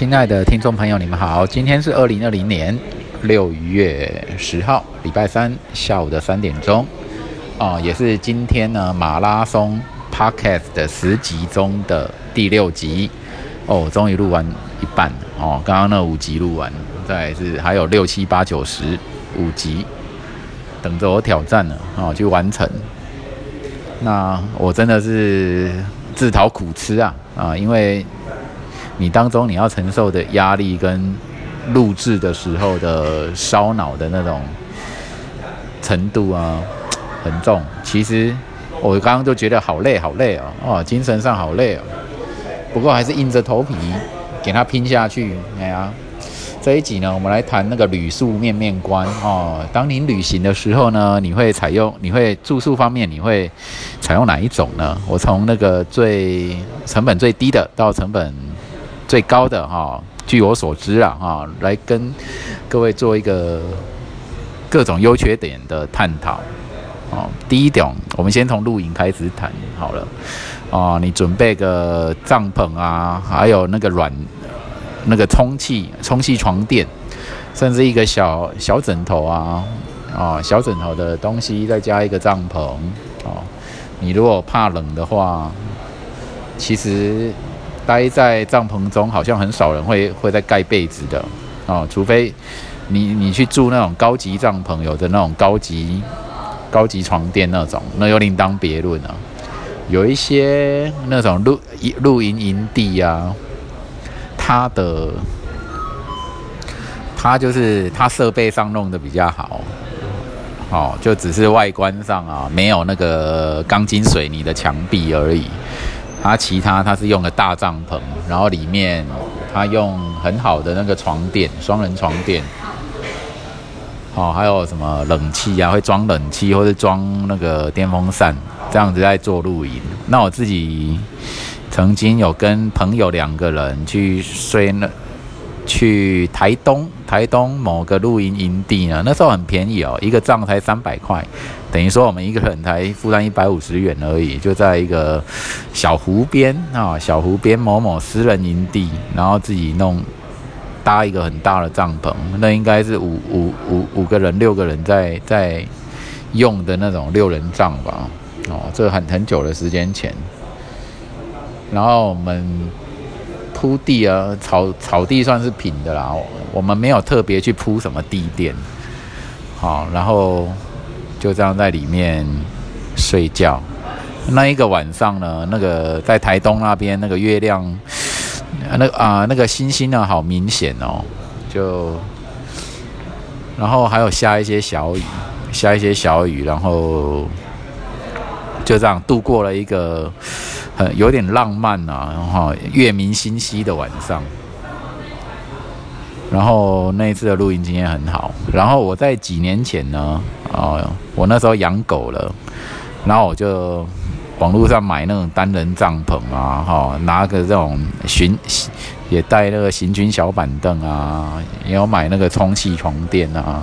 亲爱的听众朋友，你们好，今天是二零二零年六月十号，礼拜三下午的三点钟，啊，也是今天呢马拉松 podcast 的十集中的第六集，哦，终于录完一半哦，刚刚那五集录完，再是还有六七八九十五集等着我挑战呢，哦，去完成。那我真的是自讨苦吃啊，啊，因为。你当中你要承受的压力跟录制的时候的烧脑的那种程度啊，很重。其实我刚刚就觉得好累，好累哦，哦，精神上好累哦。不过还是硬着头皮给他拼下去。哎呀，这一集呢，我们来谈那个旅宿面面观哦。当您旅行的时候呢，你会采用，你会住宿方面你会采用哪一种呢？我从那个最成本最低的到成本。最高的哈，据我所知啊哈，来跟各位做一个各种优缺点的探讨。哦，第一点，我们先从露营开始谈好了。哦，你准备个帐篷啊，还有那个软那个充气充气床垫，甚至一个小小枕头啊，啊，小枕头的东西，再加一个帐篷。哦，你如果怕冷的话，其实。待在帐篷中，好像很少人会会在盖被子的哦，除非你你去住那种高级帐篷，有的那种高级高级床垫那种，那又另当别论了。有一些那种露露营营地啊，它的它就是它设备上弄得比较好，哦，就只是外观上啊，没有那个钢筋水泥的墙壁而已。他其他它是用的大帐篷，然后里面他用很好的那个床垫，双人床垫，哦，还有什么冷气啊，会装冷气或者装那个电风扇，这样子在做露营。那我自己曾经有跟朋友两个人去睡那。去台东，台东某个露营营地呢，那时候很便宜哦，一个帐才三百块，等于说我们一个人才负担一百五十元而已，就在一个小湖边啊，小湖边某某私人营地，然后自己弄搭一个很大的帐篷，那应该是五五五五个人六个人在在用的那种六人帐吧，哦，这很很久的时间前，然后我们。铺地啊，草草地算是平的啦，我们没有特别去铺什么地垫，好，然后就这样在里面睡觉。那一个晚上呢，那个在台东那边那个月亮，那啊那个星星呢，好明显哦，就然后还有下一些小雨，下一些小雨，然后就这样度过了一个。有点浪漫呐，然后月明星稀的晚上，然后那一次的录音经验很好。然后我在几年前呢，啊，我那时候养狗了，然后我就网络上买那种单人帐篷啊，哈，拿个这种行也带那个行军小板凳啊，也有买那个充气床垫啊，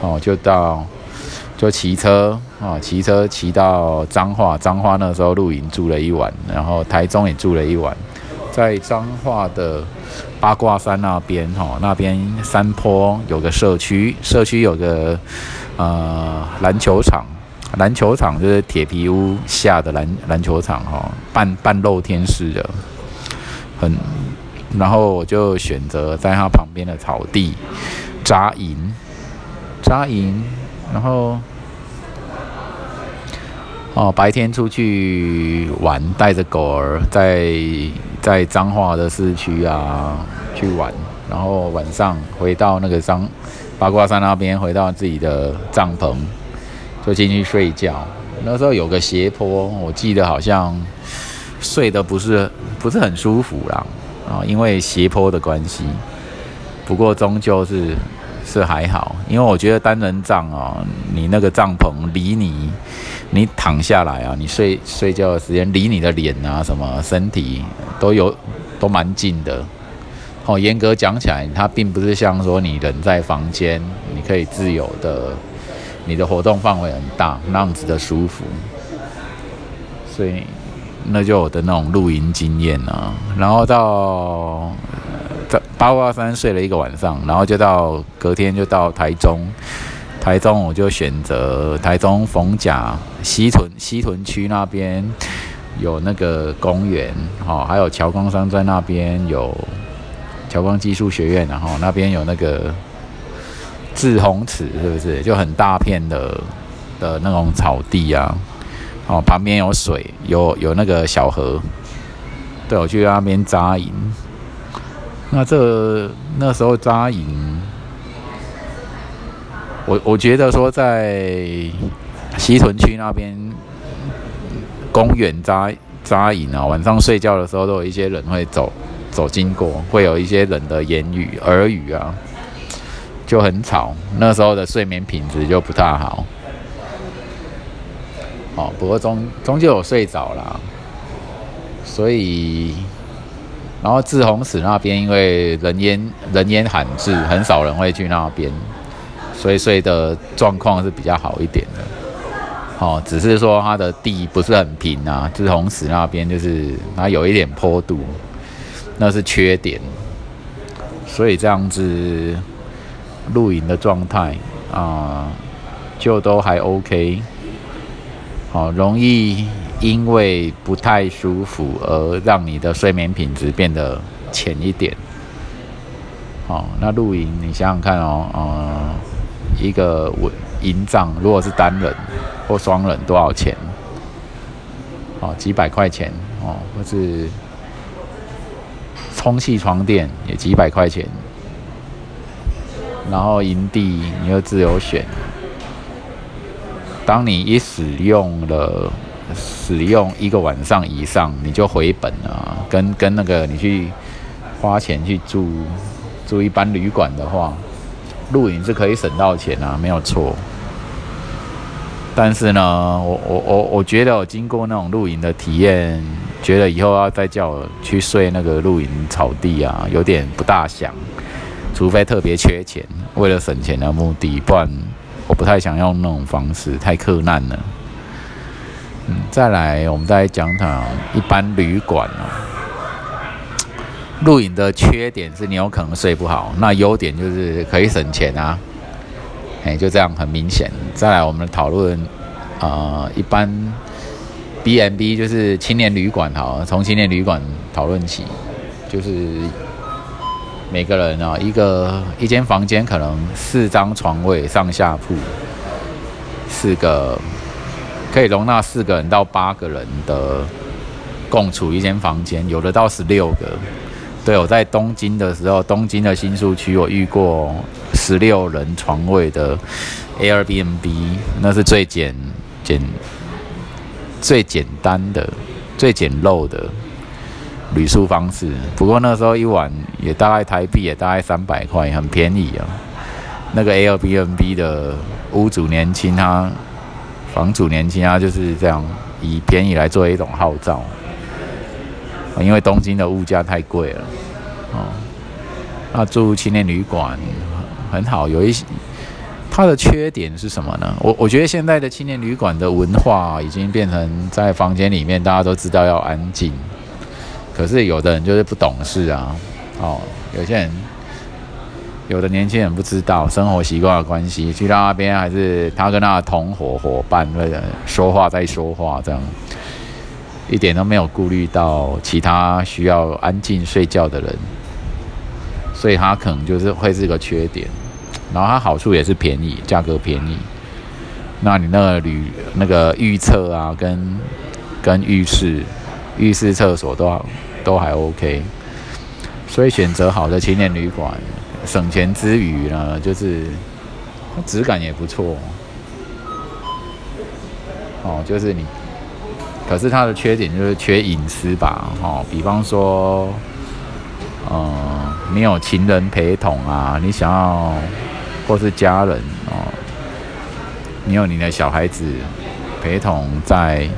哦，就到。就骑车啊，骑车骑到彰化，彰化那时候露营住了一晚，然后台中也住了一晚，在彰化的八卦山那边哈，那边山坡有个社区，社区有个呃篮球场，篮球场就是铁皮屋下的篮篮球场哈，半半露天式的，很，然后我就选择在它旁边的草地扎营，扎营。然后，哦，白天出去玩，带着狗儿在在彰化的市区啊去玩，然后晚上回到那个彰八卦山那边，回到自己的帐篷，就进去睡觉。那时候有个斜坡，我记得好像睡得不是不是很舒服啦，啊，因为斜坡的关系。不过终究是。是还好，因为我觉得单人帐哦，你那个帐篷离你，你躺下来啊，你睡睡觉的时间离你的脸啊，什么身体都有都蛮近的。哦，严格讲起来，它并不是像说你人在房间，你可以自由的，你的活动范围很大那样子的舒服。所以那就我的那种露营经验啊。然后到八卦山睡了一个晚上，然后就到隔天就到台中。台中我就选择台中逢甲西屯西屯区那边有那个公园，哈，还有乔光山在那边有乔光技术学院，然后那边有那个志宏池，是不是就很大片的的那种草地啊？哦，旁边有水，有有那个小河，对我去那边扎营。那这那时候扎营。我我觉得说在西屯区那边公园扎扎营啊，晚上睡觉的时候都有一些人会走走经过，会有一些人的言语耳语啊，就很吵。那时候的睡眠品质就不太好。哦，不过终终究有睡着了，所以然后志宏寺那边因为人烟人烟罕至，很少人会去那边。所以睡的状况是比较好一点的，哦，只是说它的地不是很平啊，志宏寺那边就是它有一点坡度，那是缺点。所以这样子露营的状态啊，就都还 OK，好，容易因为不太舒服而让你的睡眠品质变得浅一点。哦，那露营你想想看哦，呃。一个营帐，如果是单人或双人，多少钱？哦，几百块钱哦，或是充气床垫也几百块钱。然后营地你又自由选，当你一使用了使用一个晚上以上，你就回本了。跟跟那个你去花钱去住住一般旅馆的话。露营是可以省到钱啊，没有错。但是呢，我我我我觉得我经过那种露营的体验，觉得以后要再叫我去睡那个露营草地啊，有点不大想。除非特别缺钱，为了省钱的目的，不然我不太想用那种方式，太困难了。嗯，再来，我们再讲讲一般旅馆啊。露营的缺点是你有可能睡不好，那优点就是可以省钱啊，哎，就这样很明显。再来，我们讨论，呃，一般 B M B 就是青年旅馆，好，从青年旅馆讨论起，就是每个人啊，一个一间房间可能四张床位，上下铺，四个可以容纳四个人到八个人的共处一间房间，有的到十六个。对，我在东京的时候，东京的新宿区，我遇过十六人床位的 Airbnb，那是最简简最简单的、最简陋的旅宿方式。不过那时候一晚也大概台币也大概三百块，很便宜啊。那个 Airbnb 的屋主年轻，他房主年轻，啊就是这样以便宜来作为一种号召。因为东京的物价太贵了，哦，那住青年旅馆很好，有一些它的缺点是什么呢？我我觉得现在的青年旅馆的文化已经变成在房间里面大家都知道要安静，可是有的人就是不懂事啊，哦，有些人有的年轻人不知道生活习惯的关系，去到那边还是他跟他的同伙伙伴为了说话在说话这样。一点都没有顾虑到其他需要安静睡觉的人，所以他可能就是会是个缺点。然后它好处也是便宜，价格便宜。那你那个旅那个预测啊，跟跟浴室、浴室厕所都都还 OK。所以选择好的青年旅馆，省钱之余呢，就是质感也不错。哦，就是你。可是它的缺点就是缺隐私吧，哦，比方说，嗯，你有情人陪同啊，你想要，或是家人哦，你有你的小孩子陪同在，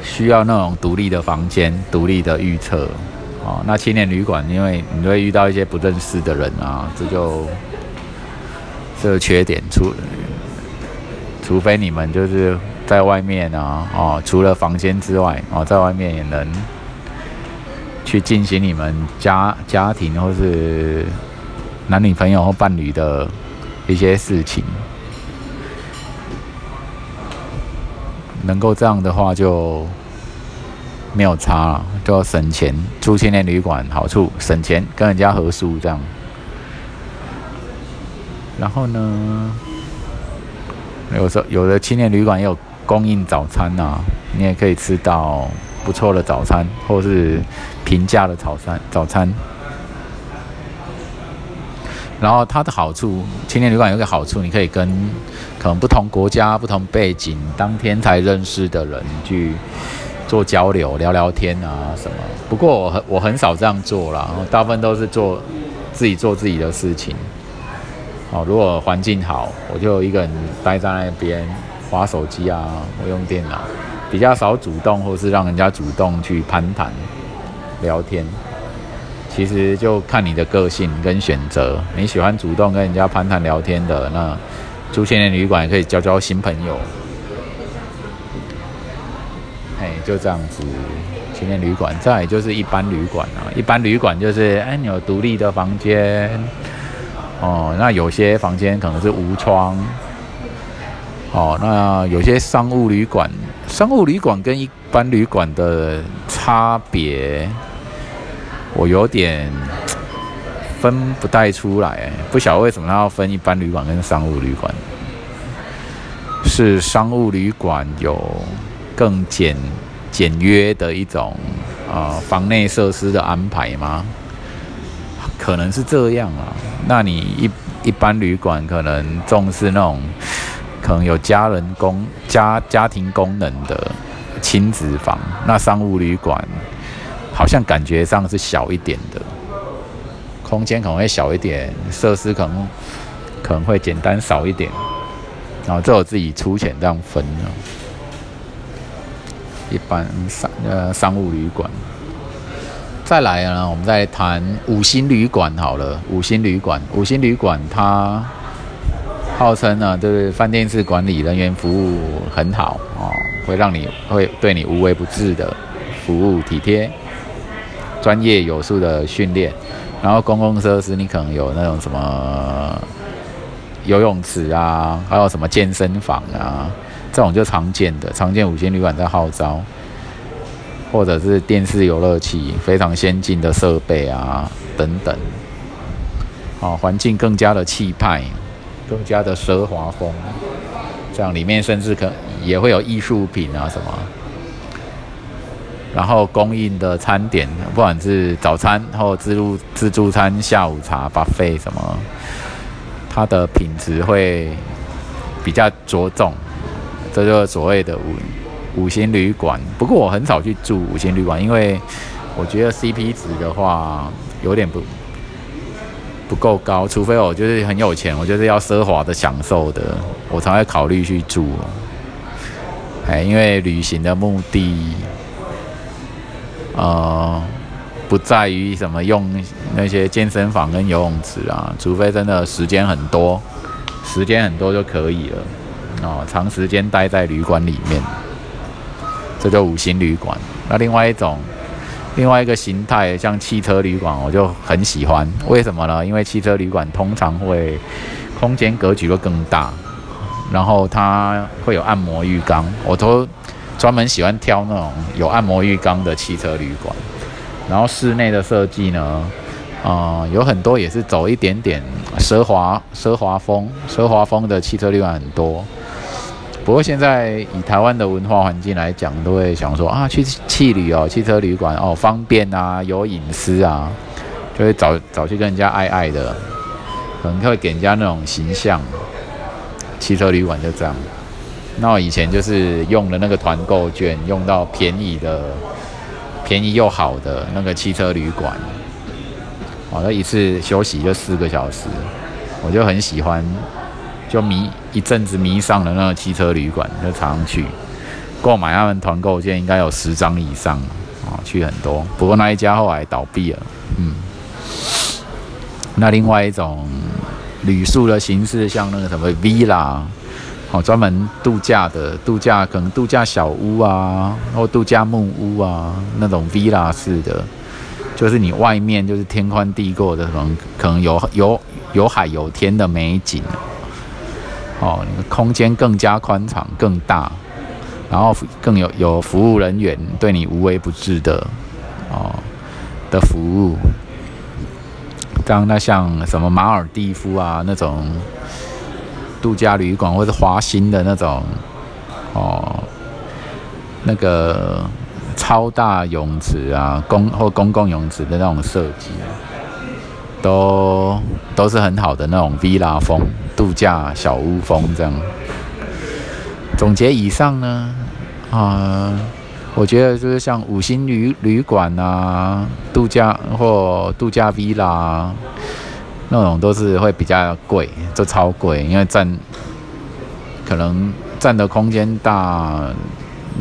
需要那种独立的房间、独立的预测，哦，那青年旅馆，因为你会遇到一些不认识的人啊，这就这个缺点，除除非你们就是。在外面啊，哦，除了房间之外，哦，在外面也能去进行你们家家庭或是男女朋友或伴侣的一些事情。能够这样的话就没有差了，就省钱。住青年旅馆好处省钱，跟人家合宿这样。然后呢，有时候有的青年旅馆也有供应早餐呐，你也可以吃到不错的早餐，或是平价的早餐。早餐。然后它的好处，青年旅馆有个好处，你可以跟可能不同国家、不同背景、当天才认识的人去做交流、聊聊天啊什么。不过我很我很少这样做啦，大部分都是做自己做自己的事情。哦，如果环境好，我就一个人待在那边划手机啊，我用电脑，比较少主动或是让人家主动去攀谈、聊天。其实就看你的个性跟选择，你喜欢主动跟人家攀谈聊天的，那住青年旅馆也可以交交新朋友。就这样子，青年旅馆再就是一般旅馆啊，一般旅馆就是哎，你有独立的房间，哦，那有些房间可能是无窗，哦，那有些商务旅馆，商务旅馆跟一般旅馆的差别。我有点分不带出来，不晓得为什么要分一般旅馆跟商务旅馆。是商务旅馆有更简简约的一种啊房内设施的安排吗？可能是这样啊。那你一一般旅馆可能重视那种可能有家人功家家庭功能的亲子房，那商务旅馆。好像感觉上是小一点的，空间可能会小一点，设施可能可能会简单少一点，然后这我自己粗浅这样分呢。一般商呃商务旅馆，再来呢，我们再谈五星旅馆好了。五星旅馆，五星旅馆它号称呢，就是饭店式管理人员服务很好哦，会让你会对你无微不至的服务体贴。专业有素的训练，然后公共设施你可能有那种什么游泳池啊，还有什么健身房啊，这种就常见的，常见五星旅馆在号召，或者是电视游乐器，非常先进的设备啊等等，哦，环境更加的气派，更加的奢华风，这样里面甚至可也会有艺术品啊什么。然后供应的餐点，不管是早餐或自助自助餐、下午茶、buffet 什么，它的品质会比较着重，这就是所谓的五五星旅馆。不过我很少去住五星旅馆，因为我觉得 CP 值的话有点不不够高，除非我就是很有钱，我就是要奢华的享受的，我才会考虑去住。哎，因为旅行的目的。呃，不在于什么用那些健身房跟游泳池啊，除非真的时间很多，时间很多就可以了。哦，长时间待在旅馆里面，这就五星旅馆。那另外一种，另外一个形态，像汽车旅馆，我就很喜欢。为什么呢？因为汽车旅馆通常会空间格局会更大，然后它会有按摩浴缸，我都。专门喜欢挑那种有按摩浴缸的汽车旅馆，然后室内的设计呢，啊，有很多也是走一点点奢华、奢华风、奢华风的汽车旅馆很多。不过现在以台湾的文化环境来讲，都会想说啊，去汽旅哦，汽车旅馆哦，方便啊，有隐私啊，就会找找去跟人家爱爱的，可能会给人家那种形象。汽车旅馆就这样。那我以前就是用了那个团购券，用到便宜的、便宜又好的那个汽车旅馆，好了，一次休息就四个小时，我就很喜欢，就迷一阵子迷上了那个汽车旅馆，就常去购买他们团购券，应该有十张以上啊，去很多。不过那一家后来倒闭了，嗯。那另外一种旅宿的形式，像那个什么 villa。好，专门度假的度假，可能度假小屋啊，或度假木屋啊，那种 villa 式的，就是你外面就是天宽地阔的，可能可能有有有海有天的美景，哦，空间更加宽敞更大，然后更有有服务人员对你无微不至的哦的服务，当那像什么马尔蒂夫啊那种。度假旅馆或者华兴的那种，哦，那个超大泳池啊，公或公共泳池的那种设计，都都是很好的那种 villa 风度假小屋风这样。总结以上呢，啊，我觉得就是像五星旅旅馆啊，度假或度假 villa。那种都是会比较贵，就超贵，因为占可能占的空间大，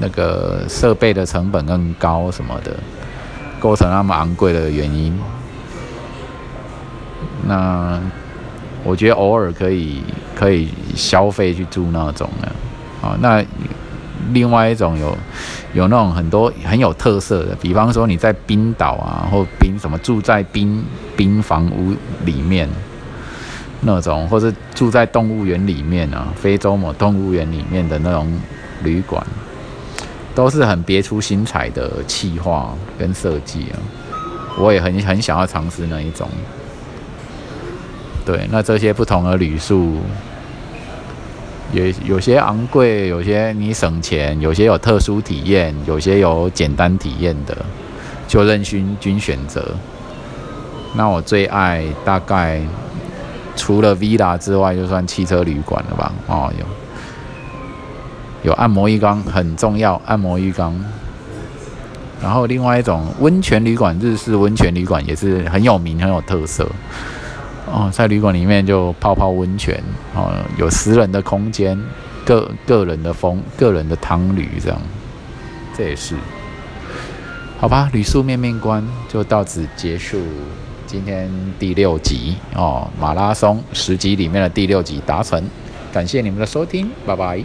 那个设备的成本更高什么的，构成那么昂贵的原因。那我觉得偶尔可以可以消费去住那种的，啊，那。另外一种有有那种很多很有特色的，比方说你在冰岛啊，或冰什么住在冰冰房屋里面那种，或者住在动物园里面啊，非洲某动物园里面的那种旅馆，都是很别出心裁的企划跟设计啊。我也很很想要尝试那一种。对，那这些不同的旅宿。有有些昂贵，有些你省钱，有些有特殊体验，有些有简单体验的，就任君君选择。那我最爱大概除了 villa 之外，就算汽车旅馆了吧？哦，有有按摩浴缸，很重要，按摩浴缸。然后另外一种温泉旅馆，日式温泉旅馆也是很有名，很有特色。哦，在旅馆里面就泡泡温泉，哦，有私人的空间，个个人的风，个人的汤旅这样，这也是，好吧，旅宿面面观就到此结束，今天第六集哦，马拉松十集里面的第六集达成，感谢你们的收听，拜拜。